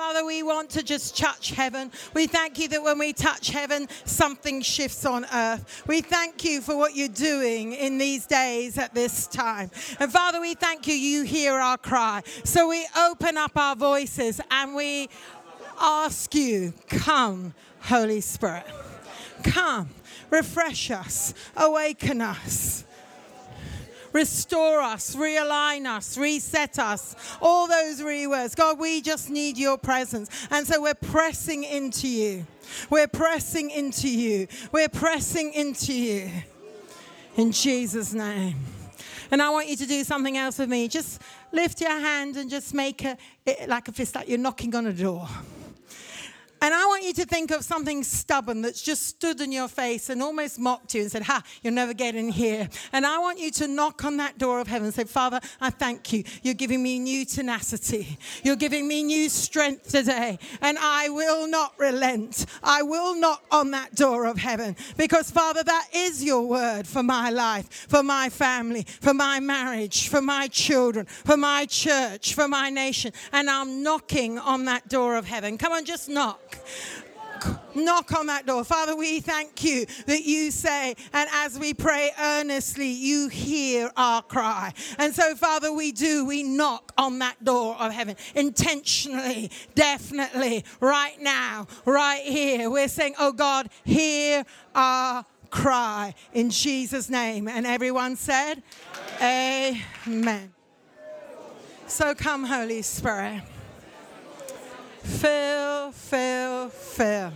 Father, we want to just touch heaven. We thank you that when we touch heaven, something shifts on earth. We thank you for what you're doing in these days at this time. And Father, we thank you, you hear our cry. So we open up our voices and we ask you, come, Holy Spirit. Come, refresh us, awaken us restore us, realign us, reset us. All those re words. God, we just need your presence. And so we're pressing into you. We're pressing into you. We're pressing into you. In Jesus' name. And I want you to do something else with me. Just lift your hand and just make a, it like a fist, like you're knocking on a door. And I want you to think of something stubborn that's just stood in your face and almost mocked you and said, Ha, you'll never get in here. And I want you to knock on that door of heaven and say, Father, I thank you. You're giving me new tenacity. You're giving me new strength today. And I will not relent. I will knock on that door of heaven because, Father, that is your word for my life, for my family, for my marriage, for my children, for my church, for my nation. And I'm knocking on that door of heaven. Come on, just knock knock. On that door. Father, we thank you that you say, and as we pray earnestly, you hear our cry. And so, Father, we do. We knock on that door of heaven intentionally, definitely, right now, right here. We're saying, Oh God, hear our cry in Jesus' name. And everyone said, Amen. Amen. So come, Holy Spirit. Fill, fill, fill.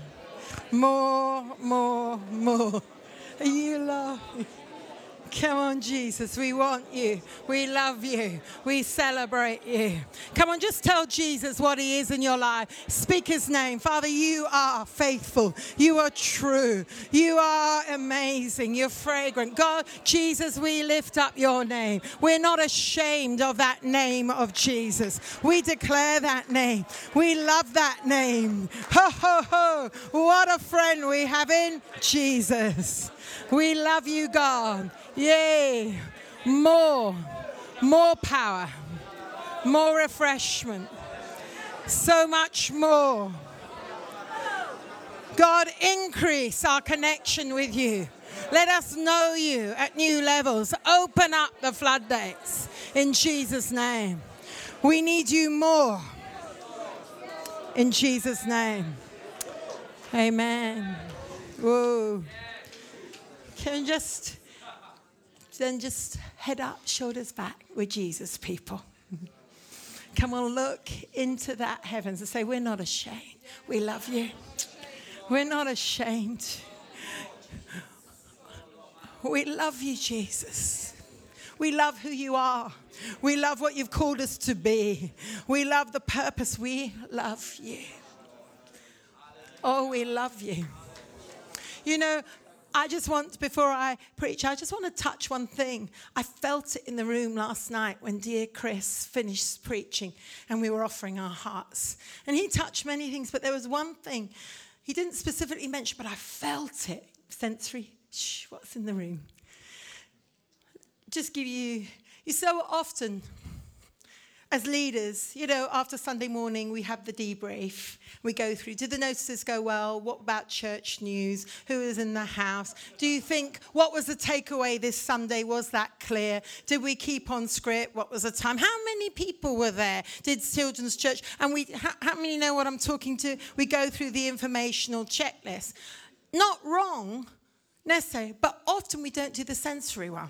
More, more, more. You love. Come on, Jesus. We want you. We love you. We celebrate you. Come on, just tell Jesus what he is in your life. Speak his name. Father, you are faithful. You are true. You are amazing. You're fragrant. God, Jesus, we lift up your name. We're not ashamed of that name of Jesus. We declare that name. We love that name. Ho, ho, ho. What a friend we have in Jesus. We love you, God. Yay. More, more power, more refreshment, so much more. God, increase our connection with you. Let us know you at new levels. Open up the floodgates in Jesus' name. We need you more. In Jesus' name. Amen. Whoa. Can just then just head up, shoulders back with Jesus, people. Come on, look into that heavens and say, We're not ashamed. We love you. We're not ashamed. We love you, Jesus. We love who you are. We love what you've called us to be. We love the purpose. We love you. Oh, we love you. You know, I just want, before I preach, I just want to touch one thing. I felt it in the room last night when dear Chris finished preaching and we were offering our hearts. And he touched many things, but there was one thing he didn't specifically mention, but I felt it. Sensory, shh, what's in the room? Just give you, you so often as leaders, you know, after Sunday morning, we have the debrief. We go through did the notices go well? What about church news? Who is in the house? Do you think what was the takeaway this Sunday? Was that clear? Did we keep on script? What was the time? How many people were there? Did Children's Church? And we, how, how many know what I'm talking to? We go through the informational checklist. Not wrong necessarily, but often we don't do the sensory one.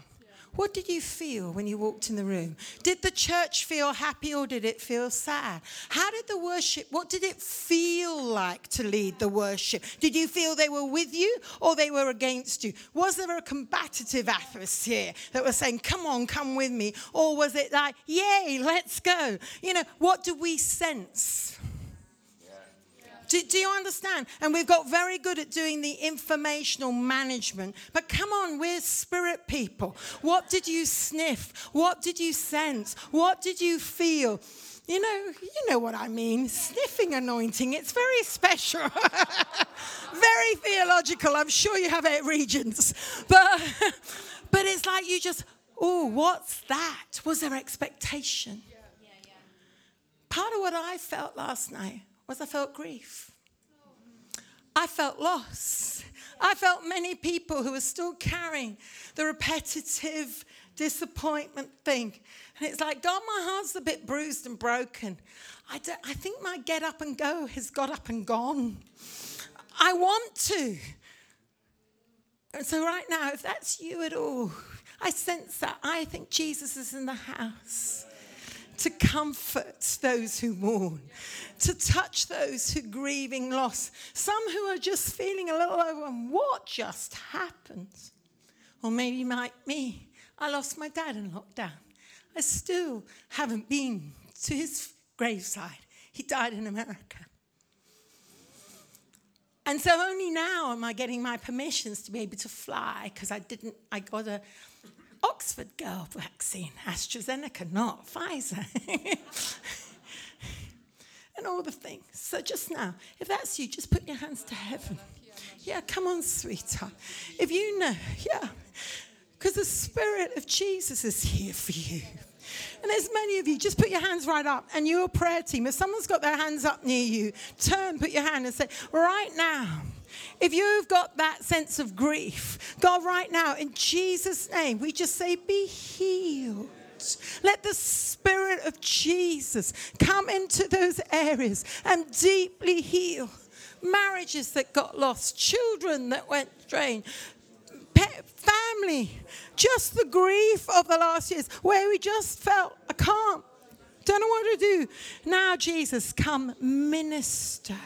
What did you feel when you walked in the room? Did the church feel happy or did it feel sad? How did the worship, what did it feel like to lead the worship? Did you feel they were with you or they were against you? Was there a combative atmosphere that was saying, come on, come with me? Or was it like, yay, let's go? You know, what do we sense? Do, do, you understand? And we've got very good at doing the informational management. But come on, we're spirit people. What did you sniff? What did you sense? What did you feel? You know, you know what I mean. Sniffing anointing. It's very special. very theological. I'm sure you have eight regions. But but it's like you just, oh, what's that? Was there expectation? Part of what I felt last night was I felt grief. I felt loss. I felt many people who are still carrying the repetitive disappointment thing. And it's like, God, my heart's a bit bruised and broken. I, I think my get up and go has got up and gone. I want to. And so, right now, if that's you at all, I sense that. I think Jesus is in the house to comfort those who mourn, to touch those who grieving loss, some who are just feeling a little overwhelmed. What just happened? Or maybe like me, I lost my dad in lockdown. I still haven't been to his graveside. He died in America. And so only now am I getting my permissions to be able to fly because I didn't, I got a Oxford girl vaccine, AstraZeneca, not Pfizer. and all the things. So just now, if that's you, just put your hands to heaven. Yeah, come on, sweetheart. If you know, yeah, because the Spirit of Jesus is here for you. And there's many of you, just put your hands right up and your prayer team, if someone's got their hands up near you, turn, put your hand and say, right now, if you've got that sense of grief, God, right now, in Jesus' name, we just say, be healed. Let the Spirit of Jesus come into those areas and deeply heal marriages that got lost, children that went drained, pet, family, just the grief of the last years where we just felt, I can't, don't know what to do. Now, Jesus, come minister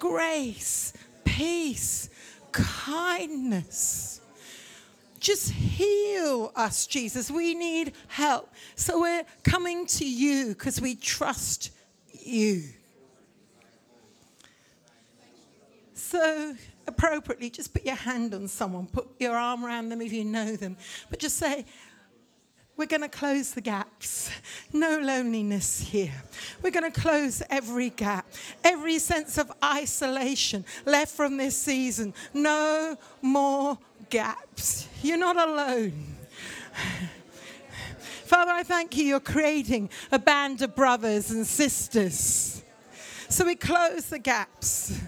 grace, peace, kindness. Just heal us, Jesus. We need help. So we're coming to you because we trust you. So, appropriately, just put your hand on someone, put your arm around them if you know them, but just say, we're going to close the gaps. No loneliness here. We're going to close every gap, every sense of isolation left from this season. No more gaps. You're not alone. Father, I thank you. You're creating a band of brothers and sisters. So we close the gaps,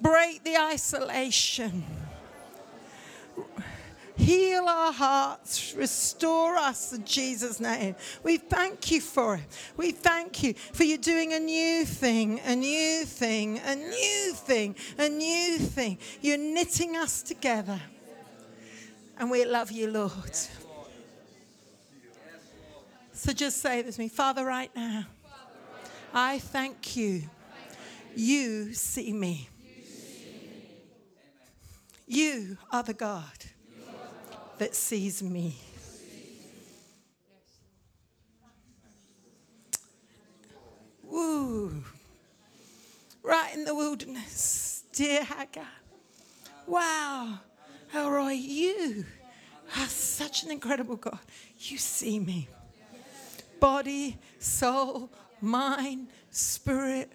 break the isolation Heal our hearts, restore us in Jesus' name. We thank you for it. We thank you for you doing a new thing, a new thing, a new thing, a new thing. You're knitting us together. And we love you, Lord. So just say this to me Father, right now, I thank you. You see me. You are the God that sees me. Woo. Right in the wilderness, dear Hagar. Wow. El Roi, you are such an incredible God. You see me. Body, soul, mind, spirit,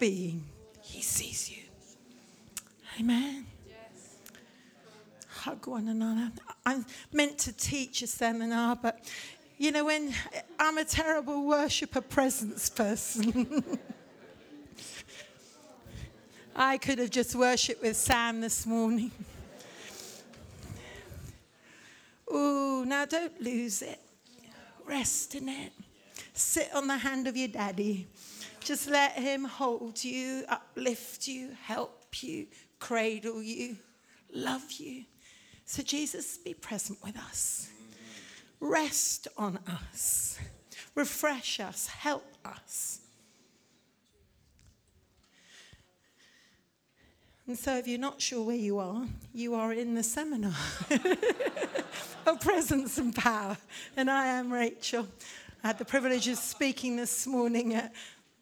being. He sees you. Amen hug one another. I'm meant to teach a seminar, but you know, when I'm a terrible worshiper presence person. I could have just worshipped with Sam this morning. Ooh, now don't lose it. Rest in it. Sit on the hand of your daddy. Just let him hold you, uplift you, help you, cradle you, love you. So, Jesus, be present with us. Rest on us. Refresh us. Help us. And so, if you're not sure where you are, you are in the seminar of presence and power. And I am Rachel. I had the privilege of speaking this morning at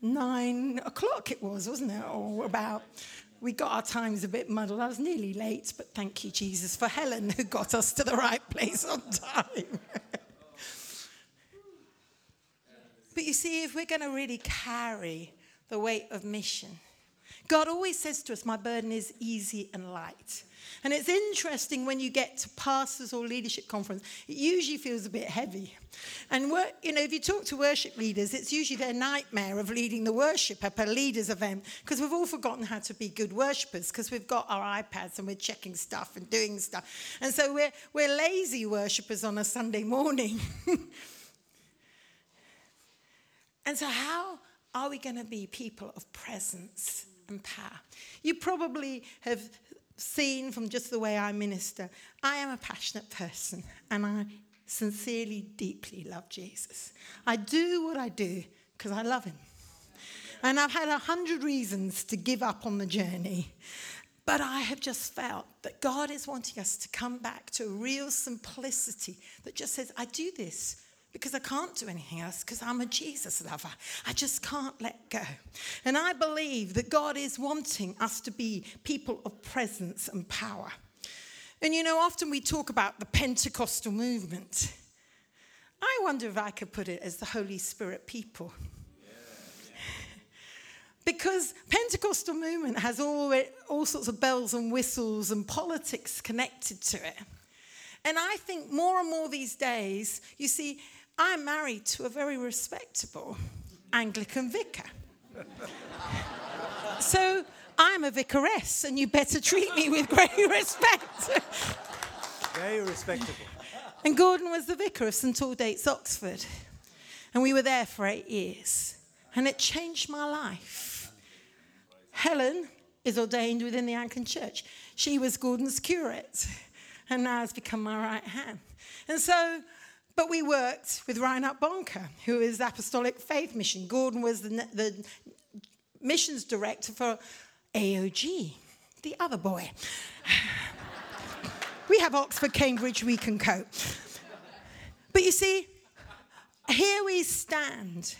nine o'clock, it was, wasn't it? Or about we got our times a bit muddled. I was nearly late, but thank you, Jesus, for Helen who got us to the right place on time. but you see, if we're going to really carry the weight of mission, God always says to us, My burden is easy and light. And it's interesting when you get to pastors or leadership conference, it usually feels a bit heavy. And you know, if you talk to worship leaders, it's usually their nightmare of leading the worship at a leaders event because we've all forgotten how to be good worshippers because we've got our iPads and we're checking stuff and doing stuff. And so we're, we're lazy worshippers on a Sunday morning. and so, how are we going to be people of presence and power? You probably have seen from just the way I minister, I am a passionate person and I sincerely, deeply love Jesus. I do what I do because I love him. And I've had a hundred reasons to give up on the journey. But I have just felt that God is wanting us to come back to a real simplicity that just says, I do this because I can't do anything else because I'm a Jesus lover. I just can't let go. And I believe that God is wanting us to be people of presence and power. And you know, often we talk about the Pentecostal movement. I wonder if I could put it as the Holy Spirit people. because Pentecostal movement has all, all sorts of bells and whistles and politics connected to it. And I think more and more these days, you see, I'm married to a very respectable Anglican vicar. so I'm a vicaress, and you better treat me with great respect. very respectable. And Gordon was the vicar of St Aldate's, Oxford. And we were there for eight years. And it changed my life. Helen is ordained within the Anglican Church. She was Gordon's curate and now has become my right hand. And so but we worked with Reinhard Bonnke, who is Apostolic Faith Mission. Gordon was the, the missions director for AOG, the other boy. we have Oxford, Cambridge, we can cope. But you see, here we stand.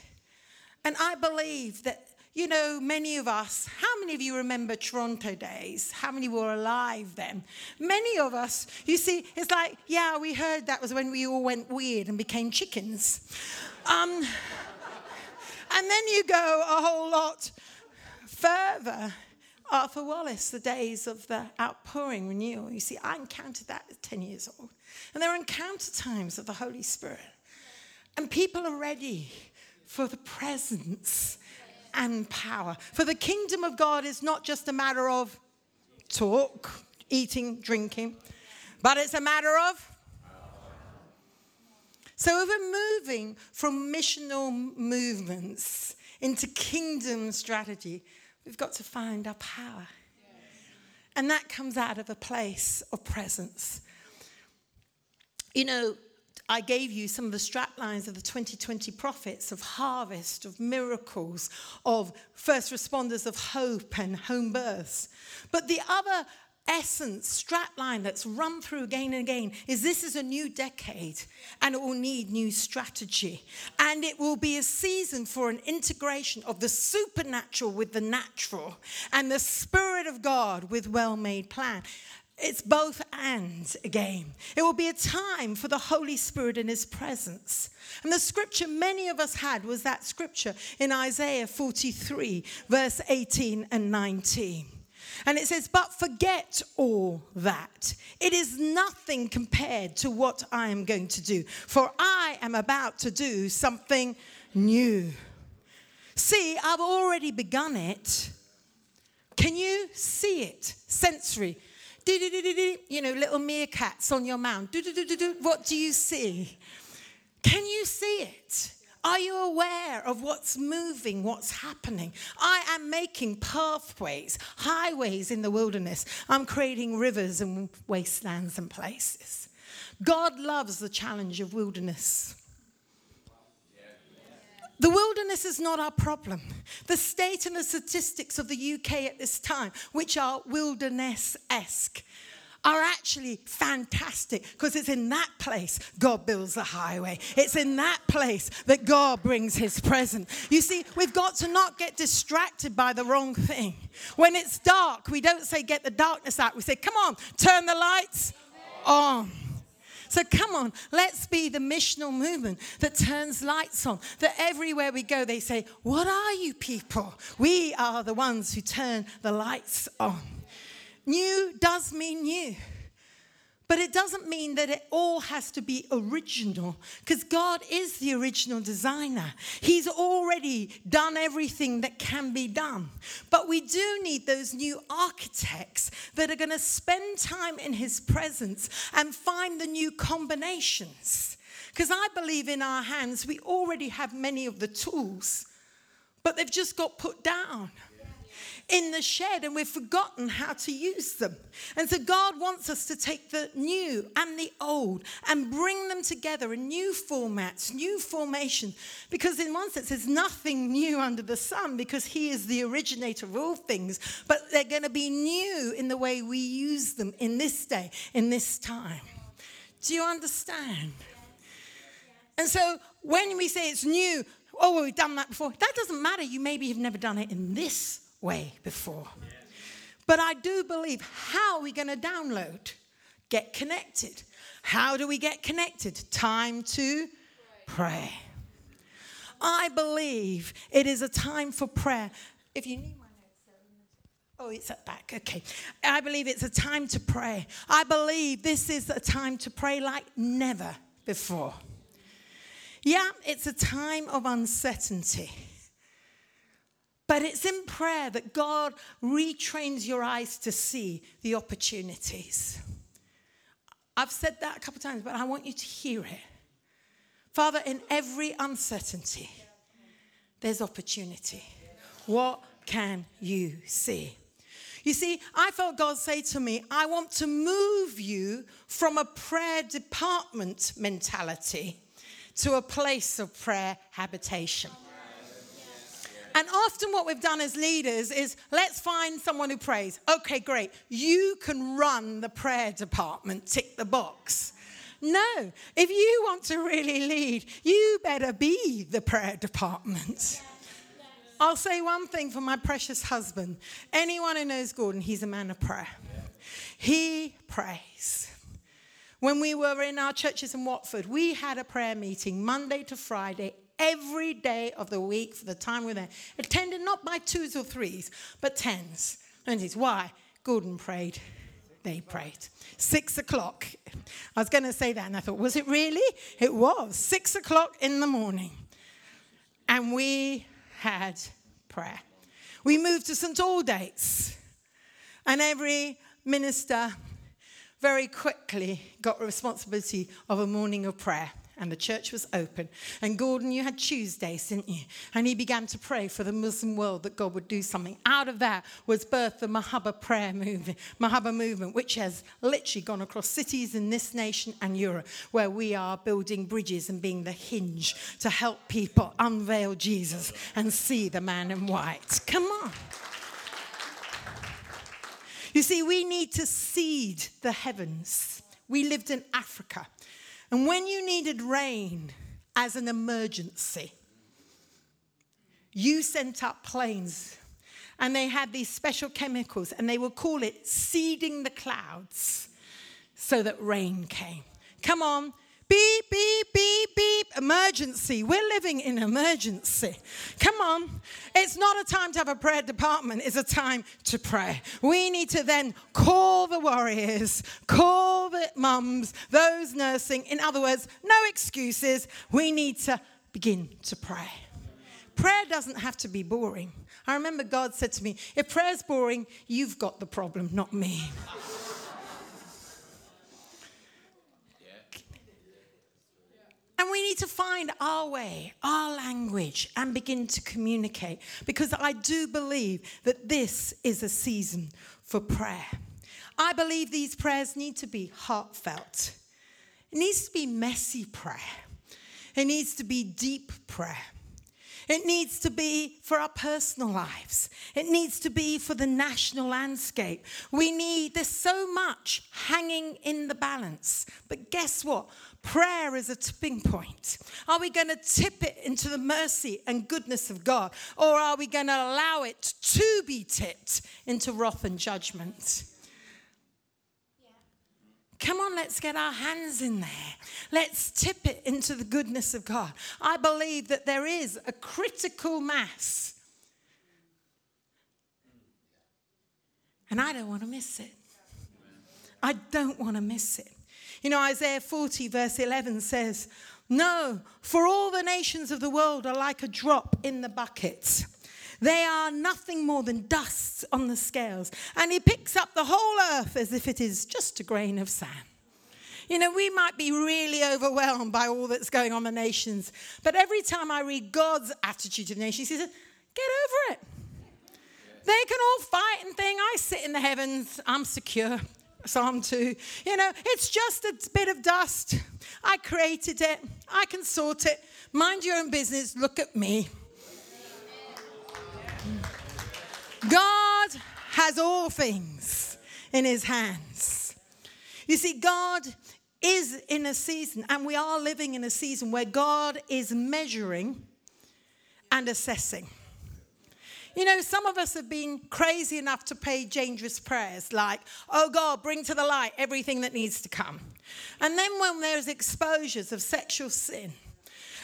And I believe that you know, many of us, how many of you remember Toronto days? How many were alive then? Many of us, you see, it's like, yeah, we heard that was when we all went weird and became chickens. Um, and then you go a whole lot further. Arthur Wallis, the days of the outpouring renewal. You see, I encountered that at 10 years old. And there are encounter times of the Holy Spirit. And people are ready for the presence and power. For the kingdom of God is not just a matter of talk, eating, drinking, but it's a matter of. So if we're moving from missional movements into kingdom strategy, we've got to find our power. And that comes out of a place of presence. You know, I gave you some of the strap lines of the 2020 prophets of harvest, of miracles, of first responders of hope and home births. But the other essence, strap line that's run through again and again is this is a new decade and it will need new strategy. And it will be a season for an integration of the supernatural with the natural and the Spirit of God with well made plan. It's both and again. It will be a time for the Holy Spirit in His presence. And the scripture many of us had was that scripture in Isaiah 43, verse 18 and 19. And it says, But forget all that. It is nothing compared to what I am going to do, for I am about to do something new. See, I've already begun it. Can you see it? Sensory you know, little meerkats on your mound. What do you see? Can you see it? Are you aware of what's moving, what's happening? I am making pathways, highways in the wilderness. I'm creating rivers and wastelands and places. God loves the challenge of wilderness. The wilderness is not our problem. The state and the statistics of the UK at this time, which are wilderness esque, are actually fantastic because it's in that place God builds the highway. It's in that place that God brings his presence. You see, we've got to not get distracted by the wrong thing. When it's dark, we don't say, get the darkness out. We say, come on, turn the lights on. So come on, let's be the missional movement that turns lights on, that everywhere we go, they say, What are you people? We are the ones who turn the lights on. New does mean new. But it doesn't mean that it all has to be original, because God is the original designer. He's already done everything that can be done. But we do need those new architects that are going to spend time in His presence and find the new combinations. Because I believe in our hands, we already have many of the tools, but they've just got put down in the shed and we've forgotten how to use them. And so God wants us to take the new and the old and bring them together in new formats, new formation. Because in one sense, there's nothing new under the sun because He is the originator of all things, but they're going to be new in the way we use them in this day, in this time. Do you understand? And so when we say it's new, oh, we've done that before, that doesn't matter. You maybe have never done it in this way before. But I do believe how are we going to download? Get connected. How do we get connected? Time to pray. I believe it is a time for prayer. If you need my notes, oh, it's at back. Okay. I believe it's a time to pray. I believe this is a time to pray like never before. Yeah, it's a time of uncertainty. But it's in prayer that God retrains your eyes to see the opportunities. I've said that a couple of times, but I want you to hear it. Father, in every uncertainty, there's opportunity. What can you see? You see, I felt God say to me, I want to move you from a prayer department mentality to a place of prayer habitation. And often, what we've done as leaders is let's find someone who prays. Okay, great. You can run the prayer department, tick the box. No, if you want to really lead, you better be the prayer department. I'll say one thing for my precious husband. Anyone who knows Gordon, he's a man of prayer. He prays. When we were in our churches in Watford, we had a prayer meeting Monday to Friday, every day of the week for the time we're there. Attended not by twos or threes, but tens. Twenties. Why? Gordon prayed. They prayed. Six o'clock. I was going to say that, and I thought, was it really? It was. Six o'clock in the morning. And we had prayer. We moved to St. Aldate's, and every minister very quickly got responsibility of a morning of prayer and the church was open. And Gordon, you had Tuesdays, didn't you? And he began to pray for the Muslim world that God would do something. Out of that was birthed the Mahabba prayer movement, Mahabba movement, which has literally gone across cities in this nation and Europe, where we are building bridges and being the hinge to help people unveil Jesus and see the man in white. Come on. You see, we need to seed the heavens. We lived in Africa. And when you needed rain as an emergency, you sent up planes and they had these special chemicals and they would call it seeding the clouds so that rain came. Come on, beep, beep, beep, beep, emergency. We're living in emergency. Come on. It's not a time to have a prayer department, it's a time to pray. We need to then call the warriors, call the mums, those nursing. In other words, no excuses. We need to begin to pray. Prayer doesn't have to be boring. I remember God said to me, if prayer's boring, you've got the problem, not me. We need to find our way, our language, and begin to communicate because I do believe that this is a season for prayer. I believe these prayers need to be heartfelt, it needs to be messy prayer, it needs to be deep prayer. It needs to be for our personal lives. It needs to be for the national landscape. We need, there's so much hanging in the balance. But guess what? Prayer is a tipping point. Are we going to tip it into the mercy and goodness of God? Or are we going to allow it to be tipped into wrath and judgment? Come on, let's get our hands in there. Let's tip it into the goodness of God. I believe that there is a critical mass. And I don't want to miss it. I don't want to miss it. You know, Isaiah 40, verse 11 says, No, for all the nations of the world are like a drop in the bucket. They are nothing more than dust on the scales. And he picks up the whole earth as if it is just a grain of sand. You know, we might be really overwhelmed by all that's going on in the nations, but every time I read God's attitude to the nations, he says, Get over it. They can all fight and thing. I sit in the heavens, I'm secure. Psalm 2. You know, it's just a bit of dust. I created it, I can sort it. Mind your own business, look at me. God has all things in his hands. You see, God is in a season, and we are living in a season where God is measuring and assessing. You know, some of us have been crazy enough to pray dangerous prayers like, oh God, bring to the light everything that needs to come. And then when there's exposures of sexual sin,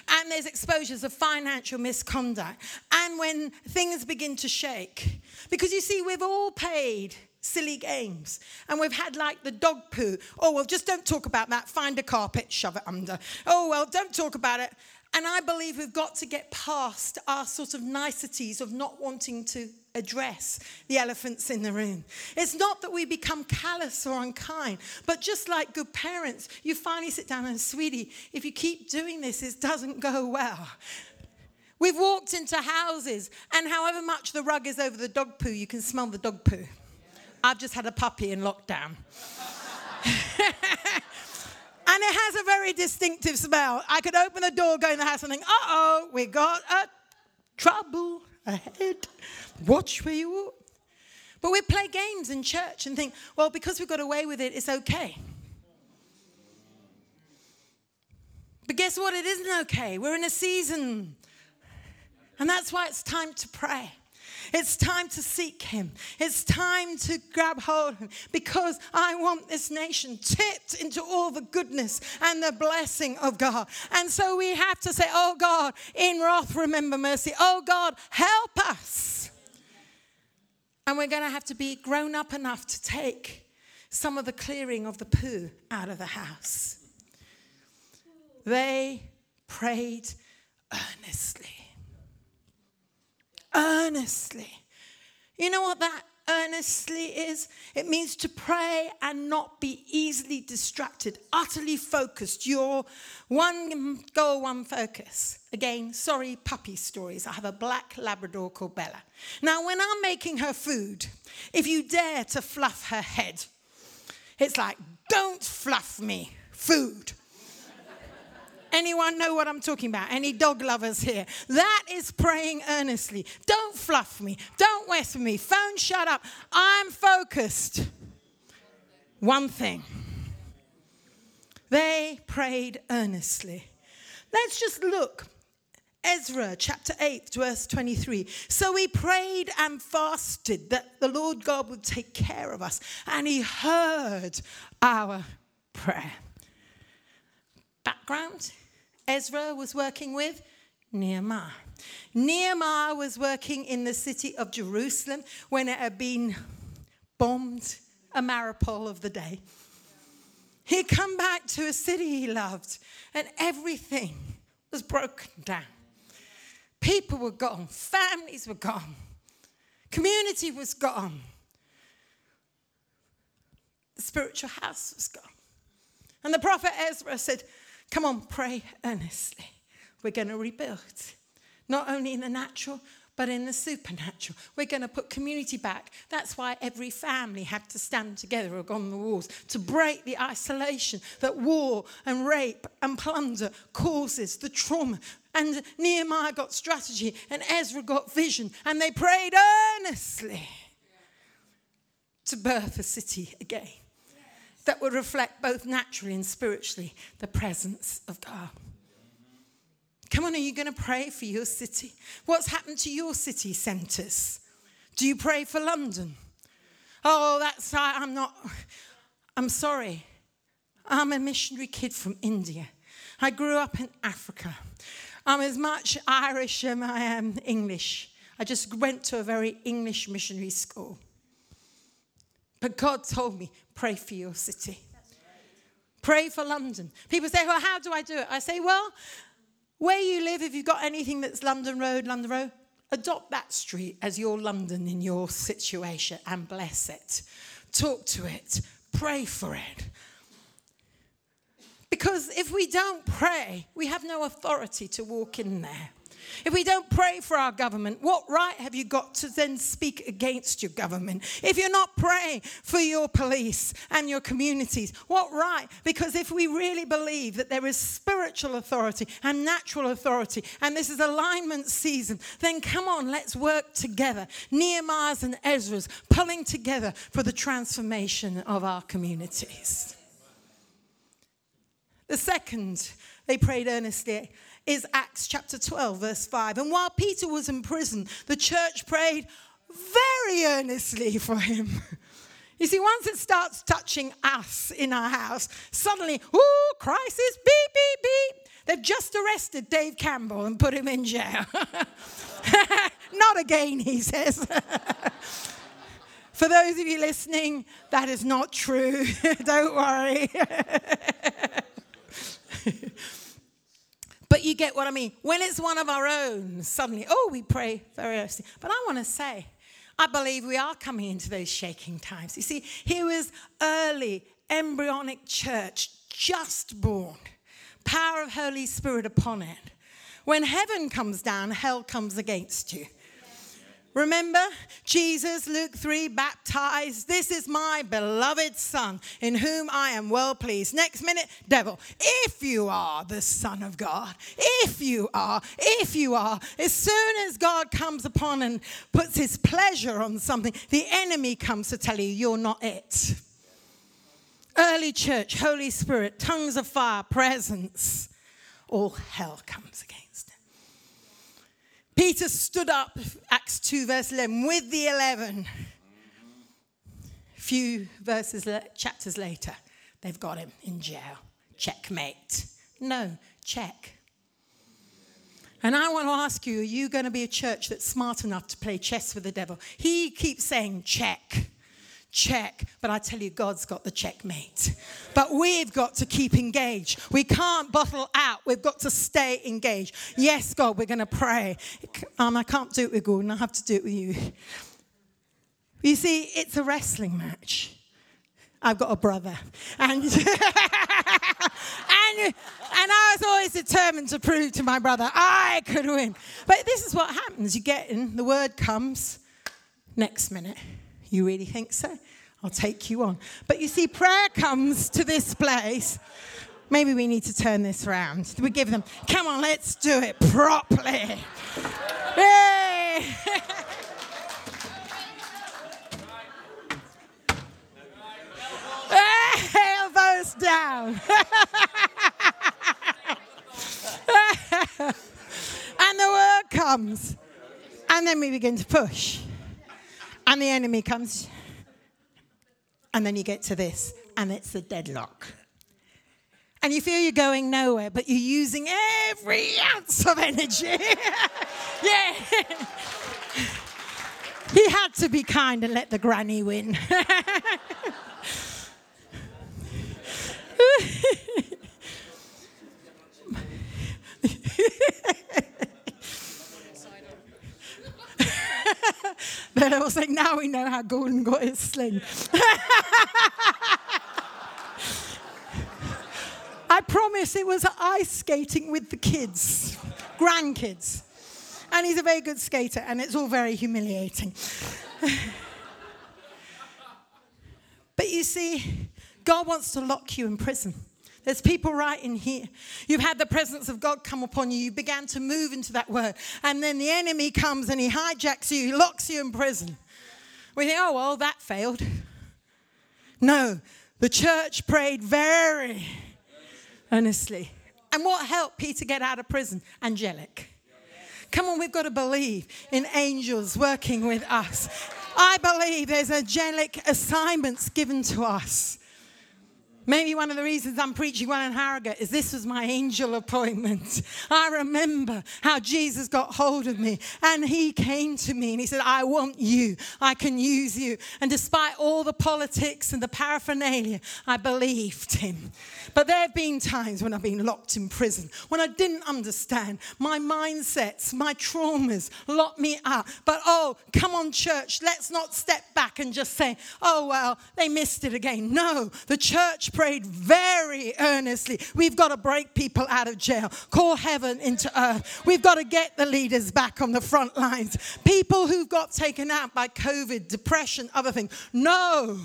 and there's exposures of financial misconduct, and when things begin to shake, because you see, we've all paid silly games. And we've had like the dog poo. Oh, well, just don't talk about that. Find a carpet, shove it under. Oh, well, don't talk about it. And I believe we've got to get past our sort of niceties of not wanting to address the elephants in the room. It's not that we become callous or unkind, but just like good parents, you finally sit down and, sweetie, if you keep doing this, it doesn't go well. We've walked into houses, and however much the rug is over the dog poo, you can smell the dog poo. I've just had a puppy in lockdown. And it has a very distinctive smell. I could open the door, go in the house, and think, uh oh, we got a trouble ahead. Watch where you walk. But we play games in church and think, well, because we got away with it, it's okay. But guess what? It isn't okay. We're in a season. And that's why it's time to pray. It's time to seek Him. It's time to grab hold of Him because I want this nation tipped into all the goodness and the blessing of God. And so we have to say, Oh God, in wrath, remember mercy. Oh God, help us. And we're going to have to be grown up enough to take some of the clearing of the poo out of the house. They prayed earnestly earnestly. You know what that earnestly is? It means to pray and not be easily distracted, utterly focused. Your one goal, one focus. Again, sorry, puppy stories. I have a black Labrador called Bella. Now, when I'm making her food, if you dare to fluff her head, it's like, don't fluff me, food. Anyone know what I'm talking about? Any dog lovers here? That is praying earnestly. Don't fluff me. Don't with me. Phone shut up. I'm focused. One thing. They prayed earnestly. Let's just look. Ezra chapter 8, verse 23. So we prayed and fasted that the Lord God would take care of us, and He heard our prayer. Background Ezra was working with? Nehemiah. Nehemiah was working in the city of Jerusalem when it had been bombed, a Mariupol of the day. He'd come back to a city he loved, and everything was broken down. People were gone, families were gone, community was gone, the spiritual house was gone. And the prophet Ezra said, Come on, pray earnestly. We're going to rebuild, not only in the natural, but in the supernatural. We're going to put community back. That's why every family had to stand together on the walls to break the isolation that war and rape and plunder causes, the trauma. And Nehemiah got strategy, and Ezra got vision, and they prayed earnestly to birth a city again that would reflect both naturally and spiritually the presence of God. Come on, are you going to pray for your city? What's happened to your city centres? Do you pray for London? Oh, that's, I'm not, I'm sorry. I'm a missionary kid from India. I grew up in Africa. I'm as much Irish as I am English. I just went to a very English missionary school. But God told me, pray for your city. Pray for London. People say, well, how do I do it? I say, well, where you live, if you've got anything that's London Road, London Road, adopt that street as your London in your situation and bless it. Talk to it. Pray for it. Because if we don't pray, we have no authority to walk in there. If we don't pray for our government, what right have you got to then speak against your government? If you're not praying for your police and your communities, what right? Because if we really believe that there is spiritual authority and natural authority, and this is alignment season, then come on, let's work together. Nehemiah's and Ezra's pulling together for the transformation of our communities. The second, they prayed earnestly is Acts chapter 12, verse 5. And while Peter was in prison, the church prayed very earnestly for him. You see, once it starts touching us in our house, suddenly, ooh, crisis, beep, beep, beep. They've just arrested Dave Campbell and put him in jail. not again, he says. For those of you listening, that is not true. Don't worry. But you get what I mean. When it's one of our own, suddenly, oh, we pray very earnestly. But I want to say, I believe we are coming into those shaking times. You see, here was early embryonic church, just born, power of Holy Spirit upon it. When heaven comes down, hell comes against you. Remember, Jesus, Luke 3, baptized. This is my beloved Son, in whom I am well pleased. Next minute, devil, if you are the Son of God, if you are, if you are, as soon as God comes upon and puts his pleasure on something, the enemy comes to tell you you're not it. Early church, Holy Spirit, tongues of fire, presence, all hell comes again. Peter stood up, Acts 2, verse 11, with the 11. A few verses, chapters later, they've got him in jail. Checkmate. No, check. And I want to ask you are you going to be a church that's smart enough to play chess with the devil? He keeps saying, check check. But I tell you, God's got the checkmate. But we've got to keep engaged. We can't bottle out. We've got to stay engaged. Yes, God, we're going to pray. Um, I can't do it with Gordon. I have to do it with you. You see, it's a wrestling match. I've got a brother. And, and, and I was always determined to prove to my brother I could win. But this is what happens. You get in, the word comes, next minute. You really think so? I'll take you on. But you see, prayer comes to this place. Maybe we need to turn this around. We give them, come on, let's do it properly. Hey! Elbows down. and the word comes. And then we begin to push. And the enemy comes. And then you get to this, and it's a deadlock. And you feel you're going nowhere, but you're using every ounce of energy. yeah. he had to be kind and let the granny win. was like, now we know how Gordon got his sling. I promise it was ice skating with the kids, grandkids. And he's a very good skater, and it's all very humiliating. but you see, God wants to lock you in prison. There's people right in here. You've had the presence of God come upon you. You began to move into that word. And then the enemy comes and he hijacks you, he locks you in prison. We think, oh, well, that failed. No, the church prayed very earnestly. And what helped Peter get out of prison? Angelic. Come on, we've got to believe in angels working with us. I believe there's angelic assignments given to us Maybe one of the reasons I'm preaching one in Harrogate is this was my angel appointment. I remember how Jesus got hold of me and he came to me and he said, I want you. I can use you. And despite all the politics and the paraphernalia, I believed him. But there have been times when I've been locked in prison, when I didn't understand my mindsets, my traumas locked me up. But oh, come on, church, let's not step back and just say, oh, well, they missed it again. No, the church prayed very earnestly. We've got to break people out of jail, call heaven into earth. We've got to get the leaders back on the front lines. People who've got taken out by COVID, depression, other things. No,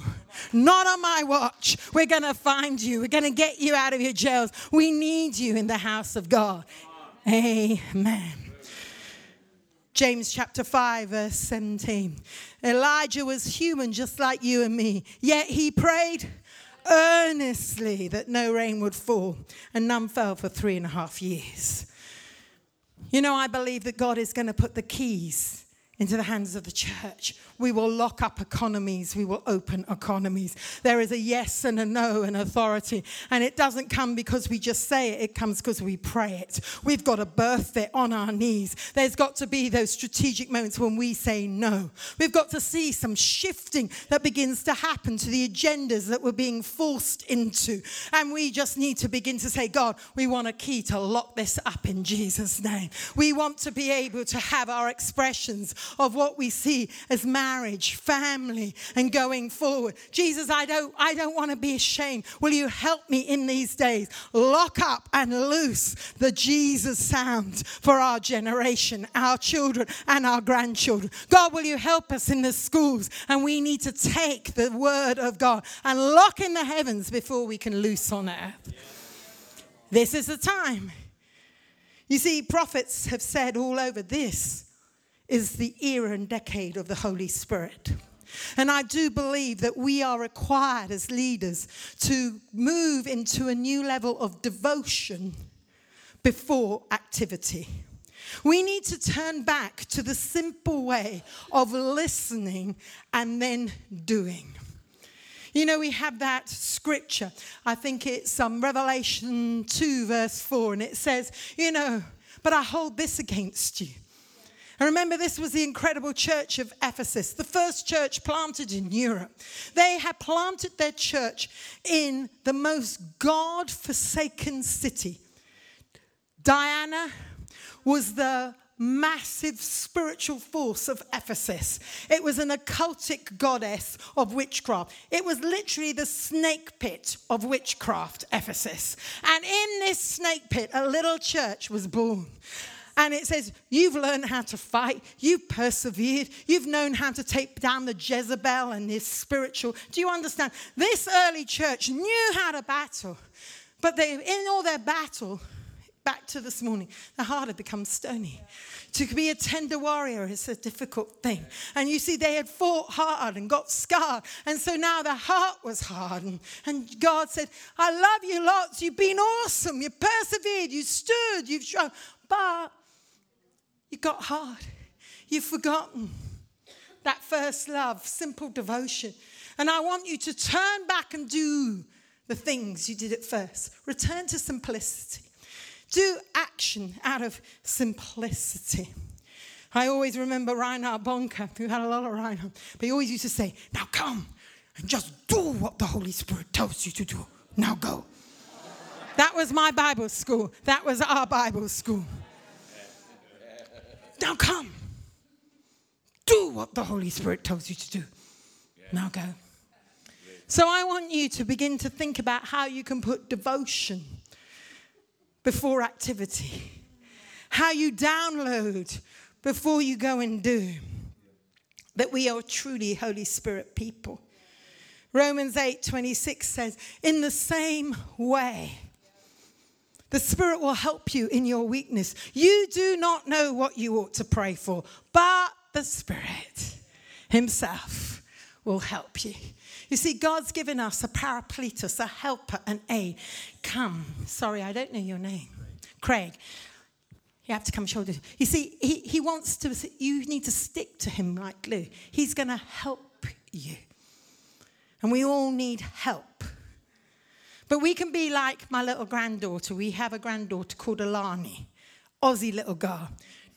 not on my watch. We're going to find you. We're going to get you out of your jails. We need you in the house of God. Amen. James chapter 5, verse 17. Elijah was human just like you and me, yet he prayed earnestly that no rain would fall, and none fell for three and a half years. You know, I believe that God is going to put the keys into the hands of the church. We will lock up economies, we will open economies. There is a yes and a no and authority, and it doesn't come because we just say it, it comes because we pray it. We've got to birth it on our knees. There's got to be those strategic moments when we say no. We've got to see some shifting that begins to happen to the agendas that we're being forced into. And we just need to begin to say, God, we want a key to lock this up in Jesus' name. We want to be able to have our expressions of what we see as marriage, family, and going forward. Jesus, I don't, I don't want to be ashamed. Will you help me in these days? Lock up and loose the Jesus sound for our generation, our children, and our grandchildren. God, will you help us in the schools? And we need to take the word of God and lock in the heavens before we can loose on earth. This is the time. You see, prophets have said all over this is the era and decade of the Holy Spirit. And I do believe that we are required as leaders to move into a new level of devotion before activity. We need to turn back to the simple way of listening and then doing. You know, we have that scripture. I think it's um, Revelation 2, verse 4, and it says, You know, but I hold this against you and remember, this was the incredible church of Ephesus, the first church planted in Europe. They had planted their church in the most God forsaken city. Diana was the massive spiritual force of Ephesus. It was an occultic goddess of witchcraft. It was literally the snake pit of witchcraft, Ephesus. And in this snake pit, a little church was born. And it says, You've learned how to fight, you've persevered, you've known how to take down the Jezebel and this spiritual. Do you understand? This early church knew how to battle, but they, in all their battle, back to this morning, their heart had become stony. To be a tender warrior is a difficult thing. And you see, they had fought hard and got scarred. And so now their heart was hardened. And God said, I love you lots. You've been awesome. You persevered. You stood. You've shown. But you got hard. You've forgotten that first love, simple devotion. And I want you to turn back and do the things you did at first. Return to simplicity. Do action out of simplicity. I always remember Reinhard Bonnke, who had a lot of Reinhard, but he always used to say, Now come and just do what the Holy Spirit tells you to do. Now go. That was my Bible school. That was our Bible school. Now come. Do what the Holy Spirit tells you to do. Now go. So I want you to begin to think about how you can put devotion before activity, how you download before you go and do. That we are truly Holy Spirit people. Romans 8 26 says, In the same way, the Spirit will help you in your weakness. You do not know what you ought to pray for, but the Spirit Himself will help you. You see, God's given us a paracletus, a helper, an aid. Come. Sorry, I don't know your name. Craig. You have to come shoulder. You see, he, he wants to, you need to stick to him like glue. He's going to help you. And we all need help. But we can be like my little granddaughter. We have a granddaughter called Alani, Aussie little girl.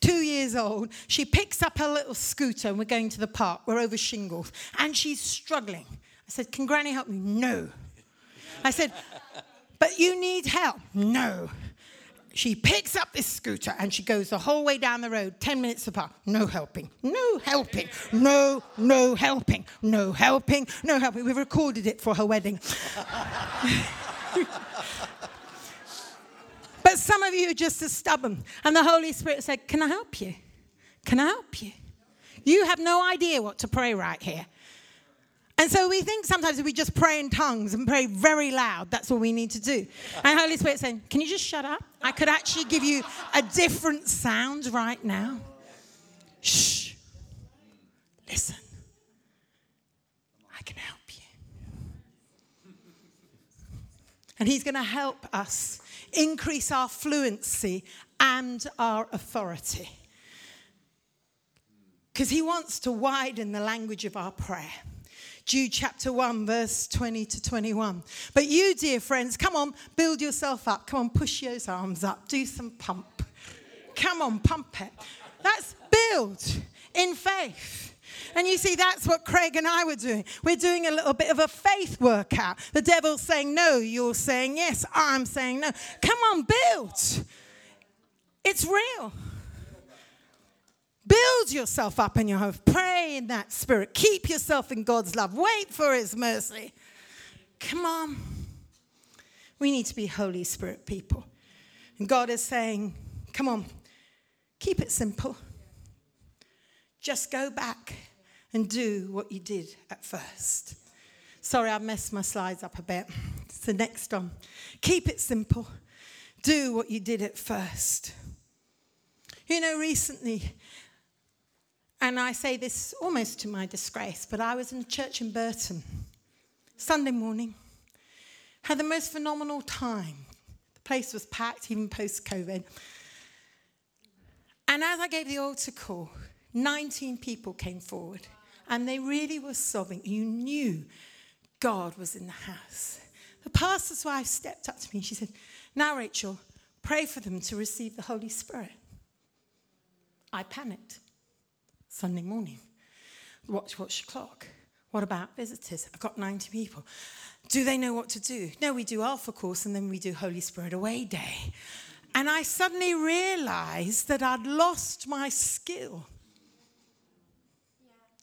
Two years old. She picks up her little scooter and we're going to the park. We're over shingles. And she's struggling. I said, Can Granny help me? No. I said, But you need help? No. She picks up this scooter and she goes the whole way down the road, 10 minutes apart. No helping, no helping, no, no helping, no helping, no helping. We recorded it for her wedding. but some of you are just as stubborn. And the Holy Spirit said, Can I help you? Can I help you? You have no idea what to pray right here. And so we think sometimes we just pray in tongues and pray very loud, that's all we need to do. And Holy Spirit saying, Can you just shut up? I could actually give you a different sound right now. Shh. Listen. I can help you. And He's going to help us increase our fluency and our authority. Because He wants to widen the language of our prayer. Jude chapter 1, verse 20 to 21. But you, dear friends, come on, build yourself up. Come on, push those arms up. Do some pump. Come on, pump it. That's build in faith. And you see, that's what Craig and I were doing. We're doing a little bit of a faith workout. The devil's saying no, you're saying yes, I'm saying no. Come on, build. It's real. Build yourself up in your home. Pray in that spirit. Keep yourself in God's love. Wait for His mercy. Come on. We need to be Holy Spirit people. And God is saying, come on, keep it simple. Just go back and do what you did at first. Sorry, I've messed my slides up a bit. It's the next one. Keep it simple. Do what you did at first. You know, recently and I say this almost to my disgrace, but I was in a church in Burton Sunday morning, had the most phenomenal time. The place was packed, even post COVID. And as I gave the altar call, 19 people came forward and they really were sobbing. You knew God was in the house. The pastor's wife stepped up to me and she said, Now, Rachel, pray for them to receive the Holy Spirit. I panicked. Sunday morning. Watch, watch the clock. What about visitors? I've got 90 people. Do they know what to do? No, we do Alpha course and then we do Holy Spirit Away Day. And I suddenly realized that I'd lost my skill.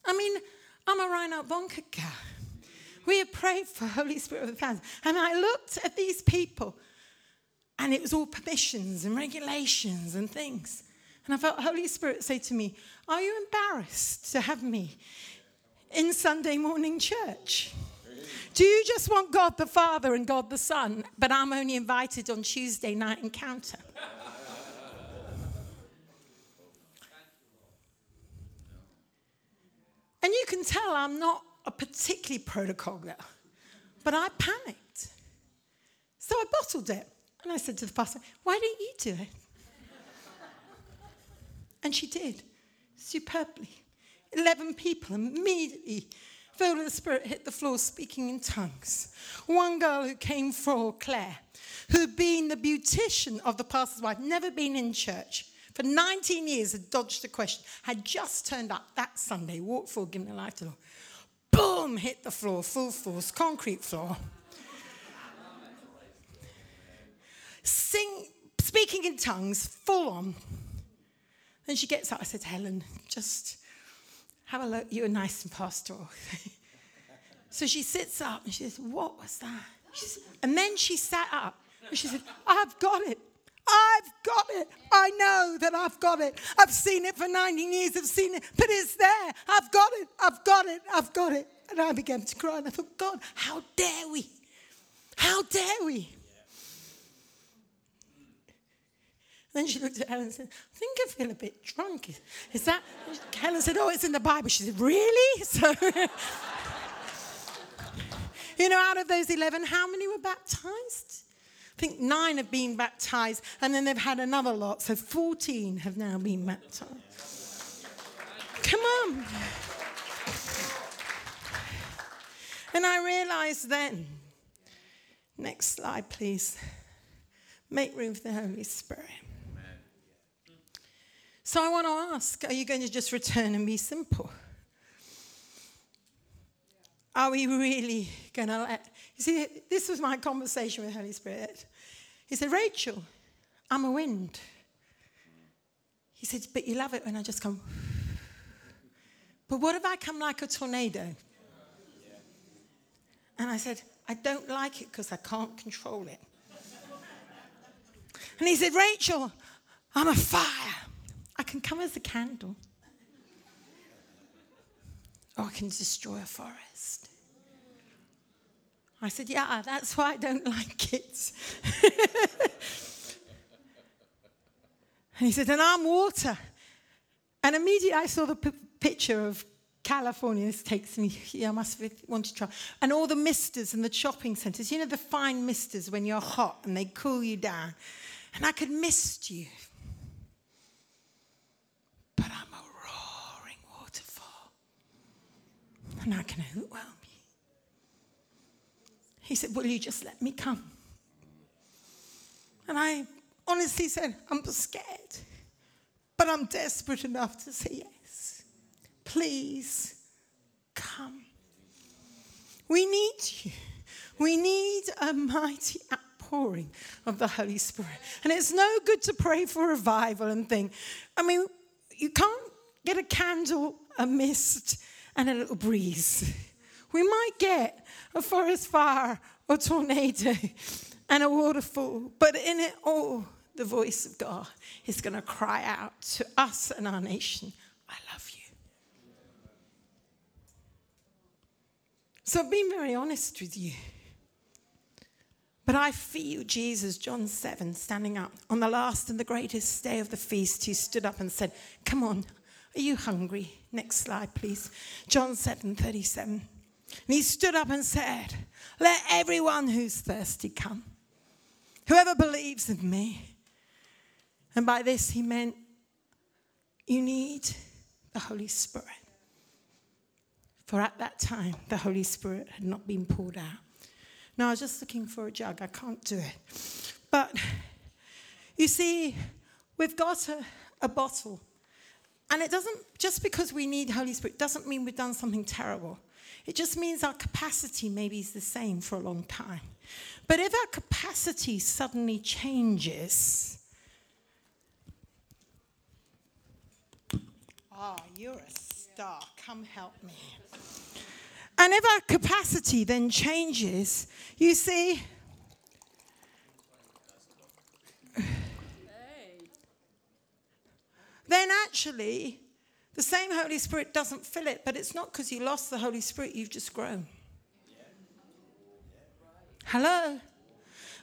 I mean, I'm a Reinhard Bonnke girl. We had prayed for Holy Spirit of the fans. And I looked at these people, and it was all permissions and regulations and things. And I felt Holy Spirit say to me, Are you embarrassed to have me in Sunday morning church? Do you just want God the Father and God the Son, but I'm only invited on Tuesday night encounter? And you can tell I'm not a particularly protocol girl, but I panicked. So I bottled it. And I said to the pastor, Why don't you do it? And she did superbly. 11 people immediately, filled with the Spirit, hit the floor speaking in tongues. One girl who came for Claire, who'd been the beautician of the pastor's wife, never been in church. For 19 years, had dodged the question, had just turned up that Sunday, walked forward, given her life to the Lord. Boom, hit the floor, full force, concrete floor. Sing, speaking in tongues, full on. Then she gets up. I said, Helen, just have a look. You're nice and pastoral. so she sits up and she says, What was that? Says, and then she sat up and she said, I've got it. I've got it. I know that I've got it. I've seen it for 19 years. I've seen it, but it's there. I've got it. I've got it. I've got it. And I began to cry and I thought, God, how dare we? How dare we? Then she looked at Helen and said, I think I feel a bit drunk. Is, is that? Helen said, Oh, it's in the Bible. She said, Really? So, you know, out of those 11, how many were baptized? I think nine have been baptized, and then they've had another lot. So 14 have now been baptized. Come on. And I realized then Next slide, please. Make room for the Holy Spirit. So I want to ask are you going to just return and be simple? Are we really going to let. You see, this was my conversation with Holy Spirit. He said, Rachel, I'm a wind. He said, But you love it when I just come. But what if I come like a tornado? And I said, I don't like it because I can't control it. And he said, Rachel, I'm a fire. I can come as a candle. Or I can destroy a forest. I said, Yeah, that's why I don't like it. and he said, And I'm water. And immediately I saw the p- picture of California. This takes me, yeah, I must want to try. And all the misters and the shopping centres. You know, the fine misters when you're hot and they cool you down. And I could mist you. But I'm a roaring waterfall. And I can you. He said, Will you just let me come? And I honestly said, I'm scared, but I'm desperate enough to say yes. Please come. We need you. We need a mighty outpouring of the Holy Spirit. And it's no good to pray for revival and think, I mean, you can't get a candle, a mist, and a little breeze. We might get a forest fire or tornado and a waterfall, but in it all, the voice of God is going to cry out to us and our nation, I love you. So I've been very honest with you. But I feel Jesus, John 7, standing up on the last and the greatest day of the feast. He stood up and said, Come on, are you hungry? Next slide, please. John 7 37. And he stood up and said, Let everyone who's thirsty come. Whoever believes in me. And by this, he meant you need the Holy Spirit. For at that time, the Holy Spirit had not been poured out. No, I was just looking for a jug. I can't do it. But you see, we've got a, a bottle. And it doesn't, just because we need Holy Spirit, doesn't mean we've done something terrible. It just means our capacity maybe is the same for a long time. But if our capacity suddenly changes, ah, oh, you're a star. Come help me. And if our capacity then changes, you see, then actually the same Holy Spirit doesn't fill it, but it's not because you lost the Holy Spirit, you've just grown. Hello?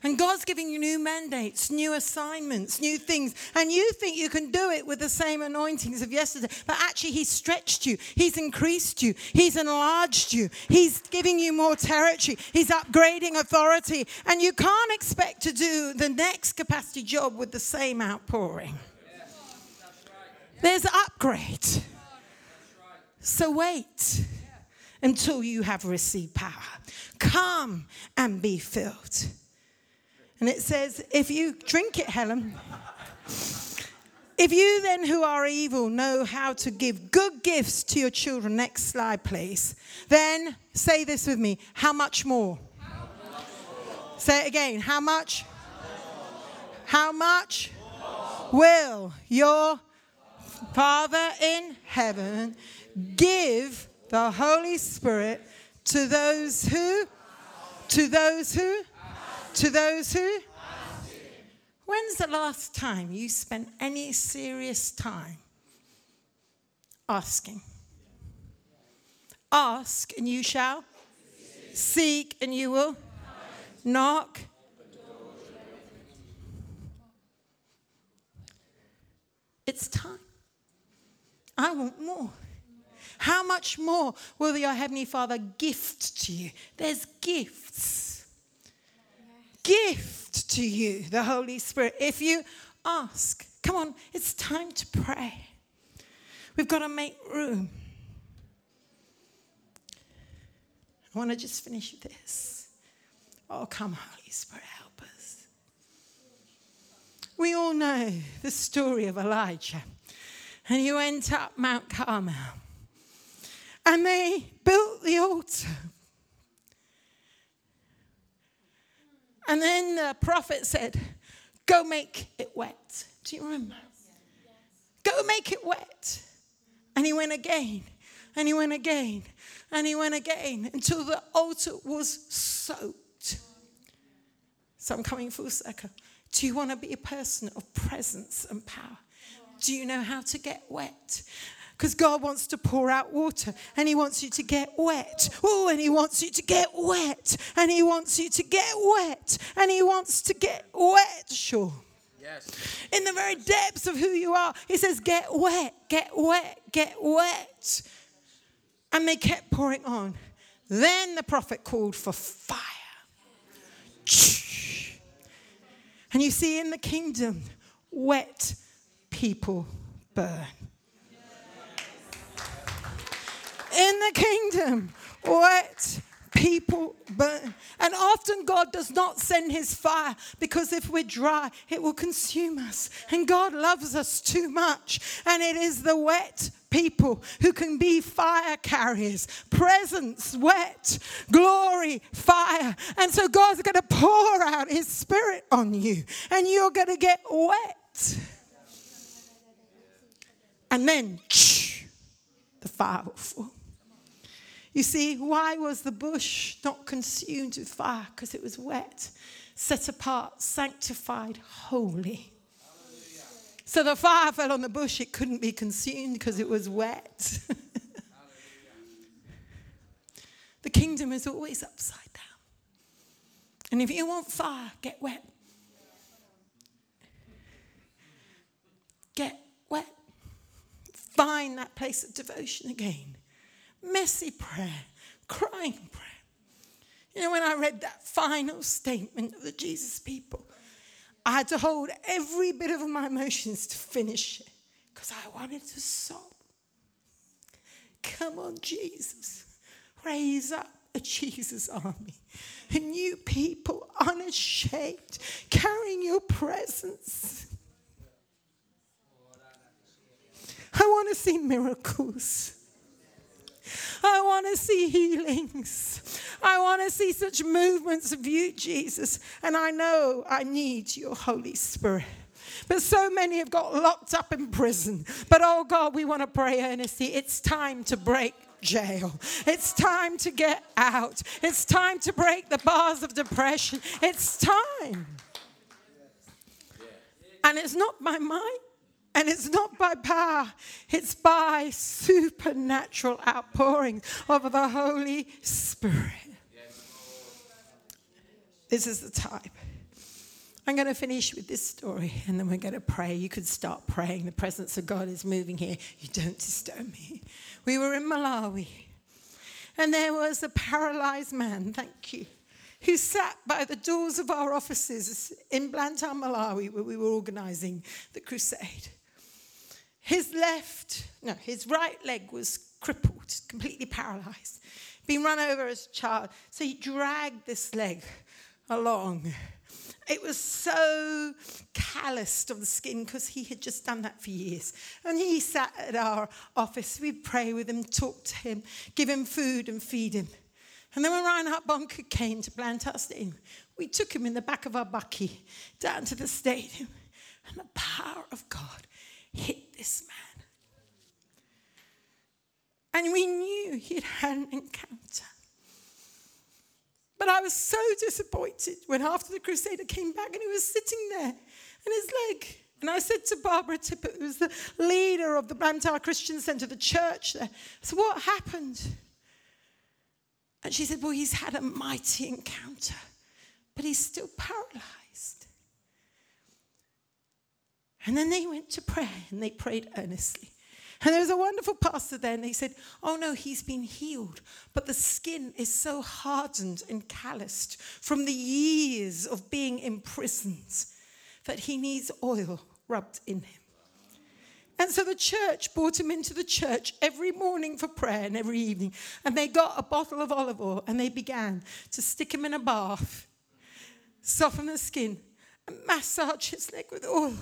And God's giving you new mandates, new assignments, new things. And you think you can do it with the same anointings of yesterday. But actually, He's stretched you, He's increased you, He's enlarged you, He's giving you more territory, He's upgrading authority. And you can't expect to do the next capacity job with the same outpouring. There's upgrade. So wait until you have received power. Come and be filled. And it says, if you drink it, Helen, if you then who are evil know how to give good gifts to your children, next slide, please, then say this with me how much more? Say it again. How much? How much will your Father in heaven give the Holy Spirit to those who? To those who? To those who? When's the last time you spent any serious time asking? Ask and you shall. Seek and you will. Knock. It's time. I want more. How much more will your Heavenly Father gift to you? There's gifts. Gift to you, the Holy Spirit. If you ask, come on, it's time to pray. We've got to make room. I want to just finish this. Oh, come, Holy Spirit, help us. We all know the story of Elijah. And he went up Mount Carmel. And they built the altar. And then the prophet said, Go make it wet. Do you remember? Go make it wet. And he went again, and he went again, and he went again until the altar was soaked. So I'm coming full circle. Do you want to be a person of presence and power? Do you know how to get wet? Because God wants to pour out water and He wants you to get wet. Oh, and He wants you to get wet. And He wants you to get wet. And He wants to get wet, sure. Yes. In the very depths of who you are, He says, Get wet, get wet, get wet. And they kept pouring on. Then the prophet called for fire. And you see, in the kingdom, wet people burn. In the kingdom, wet people burn. And often God does not send his fire because if we're dry, it will consume us. And God loves us too much. And it is the wet people who can be fire carriers, presence, wet, glory, fire. And so God's going to pour out his spirit on you, and you're going to get wet. And then the fire will fall. You see, why was the bush not consumed with fire? Because it was wet, set apart, sanctified, holy. So the fire fell on the bush, it couldn't be consumed because it was wet. the kingdom is always upside down. And if you want fire, get wet. Get. Find that place of devotion again messy prayer, crying prayer. You know, when I read that final statement of the Jesus people, I had to hold every bit of my emotions to finish it because I wanted to sob. Come on, Jesus. Raise up a Jesus army. A new people, unashamed, carrying your presence. I want to see miracles. I want to see healings. I want to see such movements of you, Jesus. And I know I need your Holy Spirit. But so many have got locked up in prison. But oh God, we want to pray earnestly. It's time to break jail. It's time to get out. It's time to break the bars of depression. It's time. And it's not by might, and it's not by power, it's by supernatural outpouring of the Holy Spirit. This is the type. I'm going to finish with this story and then we're going to pray. You could start praying. The presence of God is moving here. You don't disturb me. We were in Malawi and there was a paralyzed man, thank you, who sat by the doors of our offices in Blantyre, Malawi, where we were organizing the crusade. His left, no, his right leg was crippled, completely paralyzed, been run over as a child. So he dragged this leg along. It was so calloused on the skin because he had just done that for years. And he sat at our office. We'd pray with him, talk to him, give him food and feed him. And then when Reinhard Bonnke came to Stadium, we took him in the back of our bakkie down to the stadium. And the power of God hit this man. And we knew he'd had an encounter. But I was so disappointed when after the crusader came back and he was sitting there and his leg. And I said to Barbara Tippett, who was the leader of the Blantyre Christian Centre, the church there, so What happened? And she said, Well, he's had a mighty encounter, but he's still paralyzed. And then they went to prayer and they prayed earnestly. And there was a wonderful pastor there, and they said, Oh no, he's been healed. But the skin is so hardened and calloused from the years of being imprisoned that he needs oil rubbed in him. And so the church brought him into the church every morning for prayer and every evening. And they got a bottle of olive oil and they began to stick him in a bath soften the skin, massage his leg with oil.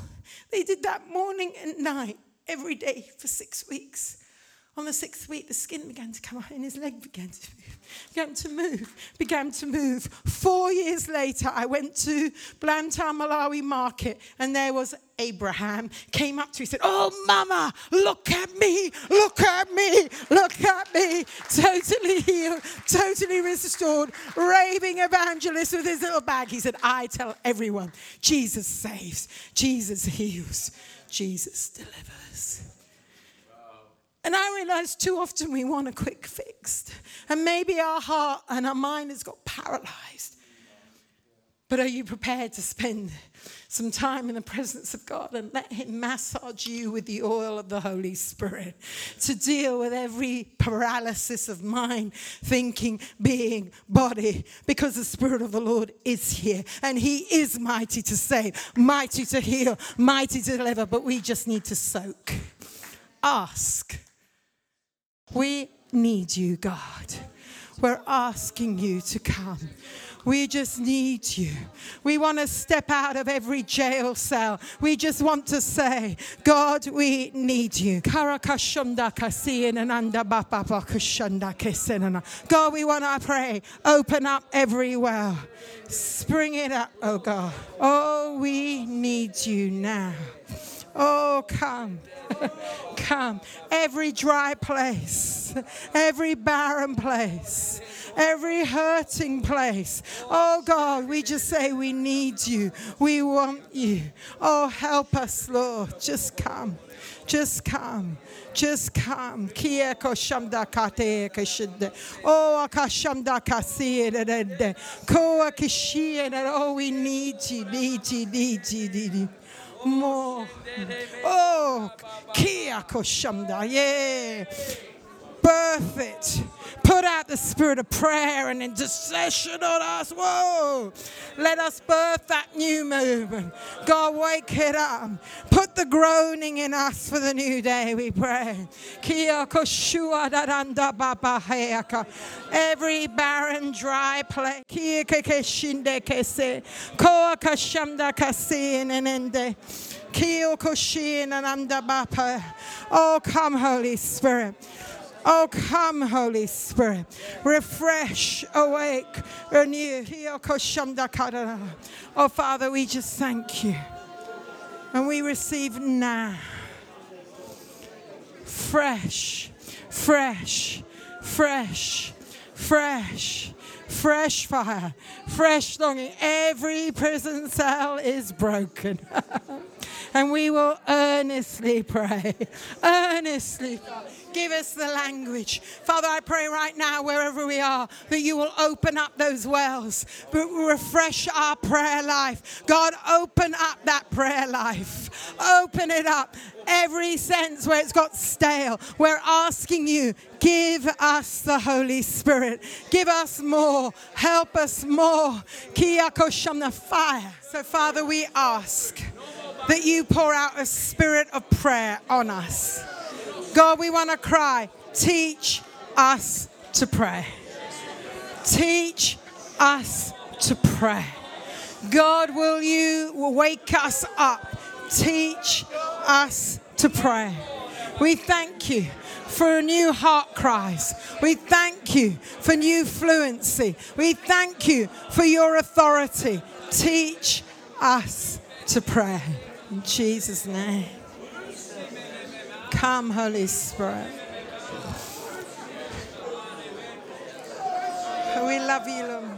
They did that morning and night, every day for six weeks. On the sixth week, the skin began to come out and his leg began to move, began to move, began to move. Four years later, I went to Blantyre Malawi market and there was Abraham. Came up to me, said, Oh, mama, look at me, look at me, look at me. Totally healed, totally restored, raving evangelist with his little bag. He said, I tell everyone, Jesus saves, Jesus heals, Jesus delivers. And I realize too often we want a quick fix. And maybe our heart and our mind has got paralyzed. But are you prepared to spend some time in the presence of God and let Him massage you with the oil of the Holy Spirit to deal with every paralysis of mind, thinking, being, body? Because the Spirit of the Lord is here and He is mighty to save, mighty to heal, mighty to deliver. But we just need to soak, ask we need you, God. We're asking you to come. We just need you. We want to step out of every jail cell. We just want to say, God, we need you. God, we want to pray. Open up every well. Spring it up, oh God. Oh, we need you now. Oh, come. come. Every dry place, every barren place, every hurting place. Oh, God, we just say we need you. We want you. Oh, help us, Lord. Just come. Just come. Just come. Oh. Oh, we need you, need you, need you, need you more. Oh, kia koshamda, yeah. Birth it. Put out the spirit of prayer and intercession on us. Whoa. Let us birth that new movement. God, wake it up. Put the groaning in us for the new day, we pray. Every barren, dry place. Oh, come, Holy Spirit. Oh, come, Holy Spirit. Refresh, awake, renew. Oh, Father, we just thank you. And we receive now fresh, fresh, fresh, fresh, fresh fire, fresh longing. Every prison cell is broken. and we will earnestly pray, earnestly Give us the language. Father, I pray right now, wherever we are, that you will open up those wells, but refresh our prayer life. God, open up that prayer life. Open it up. Every sense where it's got stale, we're asking you, give us the Holy Spirit. Give us more. Help us more. the fire. So, Father, we ask that you pour out a spirit of prayer on us. God, we want to cry, teach us to pray. Teach us to pray. God, will you wake us up? Teach us to pray. We thank you for new heart cries. We thank you for new fluency. We thank you for your authority. Teach us to pray. In Jesus' name. Come, Holy Spirit. We love you, Lord.